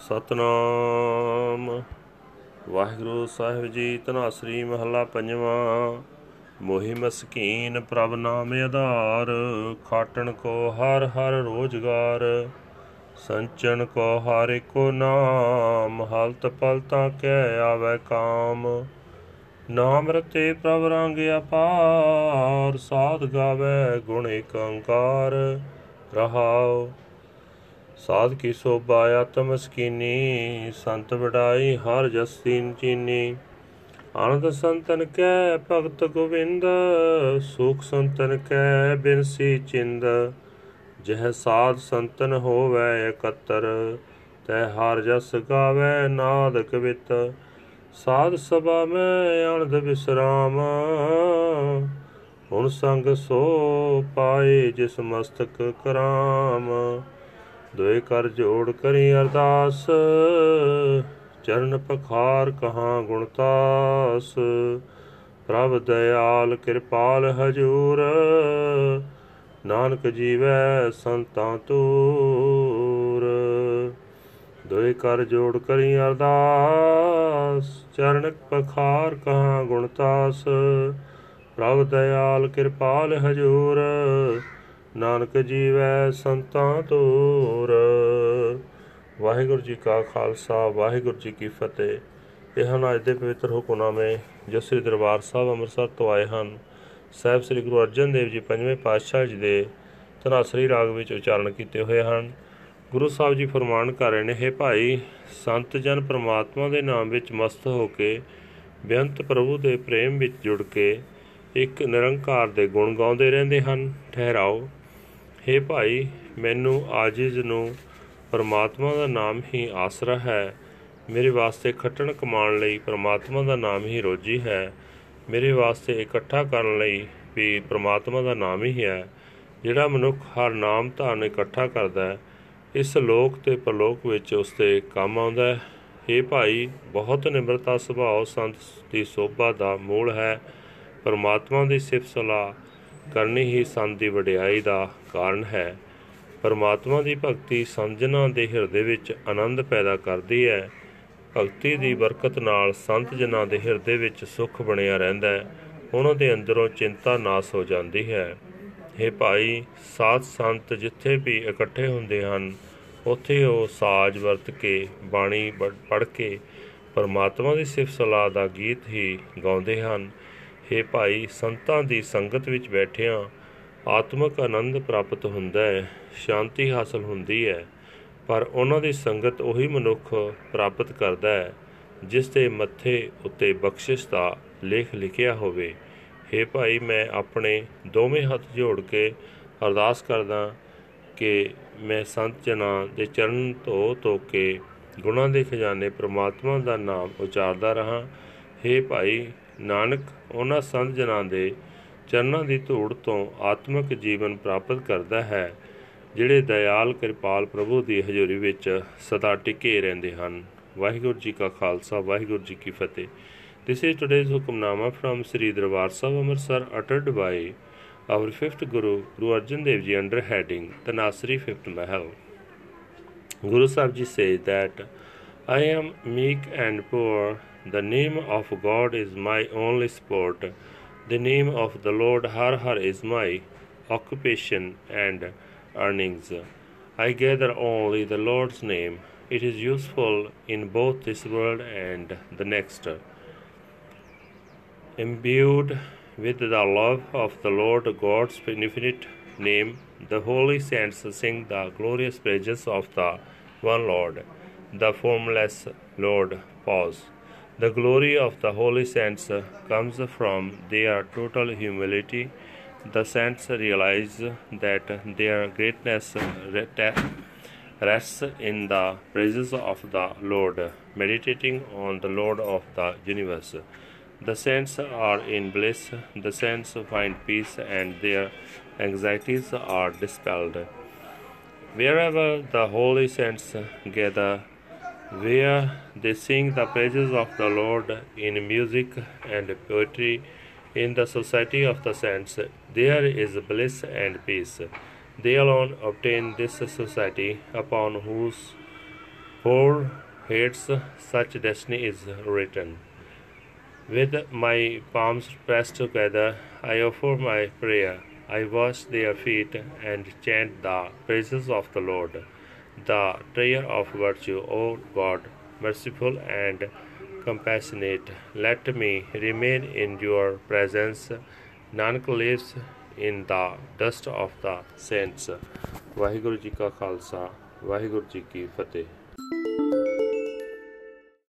ਸਤਨਾਮ। ਵਾਹਿਗੁਰੂ ਸਾਹਿਬ ਜੀ ਤਨਾਸਰੀ ਮਹੱਲਾ ਪੰਜਵਾਂ। ਮੋਹਿ ਮਸਕੀਨ ਪ੍ਰਭ ਨਾਮ ਆਧਾਰ, ਖਾਟਣ ਕੋ ਹਰ ਹਰ ਰੋਜਗਾਰ, ਸੰਚਨ ਕੋ ਹਰ ਏਕੋ ਨਾਮ, ਹਲਤ ਪਲਤਾ ਕਹਿ ਆਵੇ ਕਾਮ। ਨਾਮ ਰਤੇ ਪ੍ਰਭ ਰੰਗ ਅਪਾਰ, ਸਾਧ ਗਾਵੇ ਗੁਣ ਏਕੰਕਾਰ ਰਹਾਉ ਸਾਧ ਕੀ ਸੋਭਾ ਆਤਮ ਸਕੀਨੀ, ਸੰਤ ਵਡਾਈ ਹਰ ਜਸਤੀਨ ਚੀਨੀ। ਆਨੰਦ ਸੰਤਨ ਕੈ ਭਗਤ ਗੋਵਿੰਦ, ਸੁਖ ਸੰਤਨ ਕੈ ਬਿਨਸੀ ਚਿੰਦ। ਜਹ ਸਾਧ ਸੰਤਨ ਹੋਵੇ ਇਕੱਤਰ, ਤੈ ਹਰ ਜਸ ਗਾਵੇ ਨਾਦ ਕਵਿਤ ਸਾਧ ਸਭਾ ਮੈਂ ਆਨੰਦ ਵਿਸਰਾਮ, ਹੁਣ ਸੰਗ ਸੋ ਪਾਏ ਜਿਸ ਮਸਤਕ ਕਰਾਮ। ਦੋਏ ਕਰ ਜੋੜ ਕਰੀ ਅਰਦਾਸ, ਚਰਨ ਪਖਾਰ ਕਹਾਂ ਗੁਣਤਾਸ ਪ੍ਰਭ ਦਇਆਲ ਕਿਰਪਾਲ ਹਜੂਰ, ਨਾਨਕ ਜੀਵੈ ਸੰਤਾਂ ਤੂਰ ਦੋਏ ਕਰ ਜੋੜ ਕਰੀ ਅਰਦਾਸ, ਚਰਨ ਪਖਾਰ ਕਹਾਂ ਗੁਣਤਾਸ ਪ੍ਰਭ ਦਇਆਲ ਕਿਰਪਾਲ ਹਜੂਰ ਨਾਨਕ ਜੀਵੈ ਸੰਤਾਂ ਤੂਰ ਵਾਹਿਗੁਰੂ ਜੀ ਕਾ ਖਾਲਸਾ, ਵਾਹਿਗੁਰੂ ਜੀ ਕੀ ਫਤਿਹ। ਇਹ ਹਨ ਅੱਜ ਦੇ ਪਵਿੱਤਰ ਹੁਕਮਨਾਮੇ ਜੋ ਸ੍ਰੀ ਦਰਬਾਰ ਸਾਹਿਬ ਅੰਮ੍ਰਿਤਸਰ ਤੋਂ ਆਏ ਹਨ। ਸਾਹਿਬ ਸ੍ਰੀ ਗੁਰੂ ਅਰਜਨ ਦੇਵ ਜੀ ਪੰਜਵੇਂ ਪਾਤਸ਼ਾਹ ਜੀ ਦੇ ਧਨਾਸਰੀ ਰਾਗ ਵਿੱਚ ਉਚਾਰਨ ਕੀਤੇ ਹੋਏ ਹਨ। ਗੁਰੂ ਸਾਹਿਬ ਜੀ ਫਰਮਾਨ ਕਰ ਰਹੇ ਨੇ, ਹੈ ਭਾਈ, ਸੰਤ ਜਨ ਪ੍ਰਮਾਤਮਾ ਦੇ ਨਾਮ ਵਿੱਚ ਮਸਤ ਹੋ ਕੇ, ਬੇਅੰਤ ਪ੍ਰਭੂ ਦੇ ਪ੍ਰੇਮ ਵਿੱਚ ਜੁੜ ਕੇ, ਇੱਕ ਨਿਰੰਕਾਰ ਦੇ ਗੁਣ ਗਾਉਂਦੇ ਰਹਿੰਦੇ ਹਨ। ਠਹਿਰਾਓ ਹੇ ਭਾਈ, ਮੈਨੂੰ ਆਜਿਜ਼ ਨੂੰ ਪਰਮਾਤਮਾ ਦਾ ਨਾਮ ਹੀ ਆਸਰਾ ਹੈ। ਮੇਰੇ ਵਾਸਤੇ ਖੱਟਣ ਕਮਾਉਣ ਲਈ ਪਰਮਾਤਮਾ ਦਾ ਨਾਮ ਹੀ ਰੋਜੀ ਹੈ। ਮੇਰੇ ਵਾਸਤੇ ਇਕੱਠਾ ਕਰਨ ਲਈ ਵੀ ਪਰਮਾਤਮਾ ਦਾ ਨਾਮ ਹੀ ਹੈ। ਜਿਹੜਾ ਮਨੁੱਖ ਹਰ ਨਾਮ ਧਾਰਨ ਇਕੱਠਾ ਕਰਦਾ ਹੈ, ਇਸ ਲੋਕ ਤੇ ਪਰਲੋਕ ਵਿੱਚ ਉਸ ਤੇ ਕੰਮ ਆਉਂਦਾ ਹੈ। ਇਹ ਭਾਈ, ਬਹੁਤ ਨਿਮਰਤਾ ਸੁਭਾਅ ਸੰਤ ਦੀ ਸੋਭਾ ਦਾ ਮੂਲ ਹੈ। ਪਰਮਾਤਮਾ ਦੀ ਸਿਫਤ ਸਲਾਹ ਕਰਨੀ ਹੀ ਸੰਤ ਦੀ ਵਡਿਆਈ ਦਾ ਕਾਰਨ ਹੈ। ਪਰਮਾਤਮਾ ਦੀ ਭਗਤੀ ਸਮਝਣਾ ਦੇ ਹਿਰਦੇ ਵਿੱਚ ਆਨੰਦ ਪੈਦਾ ਕਰਦੀ ਹੈ। ਭਗਤੀ ਦੀ ਬਰਕਤ ਨਾਲ ਸੰਤ ਜਨਾਂ ਦੇ ਹਿਰਦੇ ਵਿੱਚ ਸੁੱਖ ਬਣਿਆ ਰਹਿੰਦਾ ਹੈ। ਉਹਨਾਂ ਦੇ ਅੰਦਰੋਂ ਚਿੰਤਾ ਨਾਸ ਹੋ ਜਾਂਦੀ ਹੈ। हे ਭਾਈ, ਸਾਧ ਸੰਤ ਜਿੱਥੇ ਵੀ ਇਕੱਠੇ ਹੁੰਦੇ ਹਨ, ਉੱਥੇ ਉਹ ਸਾਜ ਵਰਤ ਕੇ, ਬਾਣੀ ਪੜ੍ਹ ਕੇ ਪਰਮਾਤਮਾ ਦੀ ਸਿਫਤ ਸਲਾਹ ਦਾ ਗੀਤ ਹੀ ਗਾਉਂਦੇ ਹਨ। हे ਭਾਈ ਸੰਤਾਂ ਦੀ ਸੰਗਤ ਵਿੱਚ ਬੈਠਿਆਂ ਆਤਮਿਕ ਆਨੰਦ ਪ੍ਰਾਪਤ ਹੁੰਦਾ ਹੈ ਸ਼ਾਂਤੀ ਹਾਸਲ ਹੁੰਦੀ ਹੈ ਪਰ ਉਹਨਾਂ ਦੀ ਸੰਗਤ ਉਹੀ ਮਨੁੱਖ ਪ੍ਰਾਪਤ ਕਰਦਾ ਹੈ ਜਿਸ ਦੇ ਮੱਥੇ ਉੱਤੇ ਬਖਸ਼ਿਸ਼ ਦਾ ਲੇਖ ਲਿਖਿਆ ਹੋਵੇ हे ਭਾਈ ਮੈਂ ਆਪਣੇ ਦੋਵੇਂ ਹੱਥ ਜੋੜ ਕੇ ਅਰਦਾਸ ਕਰਦਾ ਕਿ ਮੈਂ ਸੰਤ ਜਨਾਂ ਦੇ ਚਰਨ ਧੋ ਧੋ ਕੇ ਗੁਣਾਂ ਦੇ ਖਜ਼ਾਨੇ ਪ੍ਰਮਾਤਮਾ ਦਾ ਨਾਮ ਉਚਾਰਦਾ ਰਹਾ हे ਭਾਈ ਨਾਨਕ ਉਹਨਾਂ ਸੰਤ ਜਨਾਂ ਦੇ ਚਰਨਾਂ ਦੀ ਧੂੜ ਤੋਂ ਆਤਮਿਕ ਜੀਵਨ ਪ੍ਰਾਪਤ ਕਰਦਾ ਹੈ ਜਿਹੜੇ ਦਇਆਲ ਕਿਰਪਾਲ ਪ੍ਰਭੂ ਦੀ ਹਜ਼ੂਰੀ ਵਿੱਚ ਸਦਾ ਟਿਕੇ ਰਹਿੰਦੇ ਹਨ ਵਾਹਿਗੁਰੂ ਜੀ ਕਾ ਖਾਲਸਾ ਵਾਹਿਗੁਰੂ ਜੀ ਕੀ ਫਤਿਹ this is today's Hukamnama from Sri Darbar Sahib Amritsar ਅਟਟਡ by our 5th Guru Guru Arjan Dev ji under heading ਤਨਾਸਰੀ 5th Mahal Guru Sahib ji says that I am meek and poor The name of God is my only sport. The name of the Lord Har Har is my occupation and earnings. I gather only the Lord's name. It is useful in both this world and the next. Imbued with the love of the Lord God's infinite name, the holy saints sing the glorious praises of the one Lord, the formless Lord. Pause. The glory of the holy saints comes from their total humility. The saints realize that their greatness rests in the presence of the Lord, meditating on the Lord of the universe. The saints are in bliss, the saints find peace, and their anxieties are dispelled. Wherever the holy saints gather, where they sing the praises of the Lord in music and poetry, in the society of the saints, there is bliss and peace. They alone obtain this society, upon whose foreheads such destiny is written. With my palms pressed together, I offer my prayer. I wash their feet and chant the praises of the Lord, the treasure of virtue, O God, merciful and compassionate. Let me remain in your presence. Nanak lives in the dust of the saints. Waheguru ji ਕਾ ਖਾਲਸਾ ਵਾਹਿਗੁਰੂ ਜੀ ਕੀ ਫਤਿਹ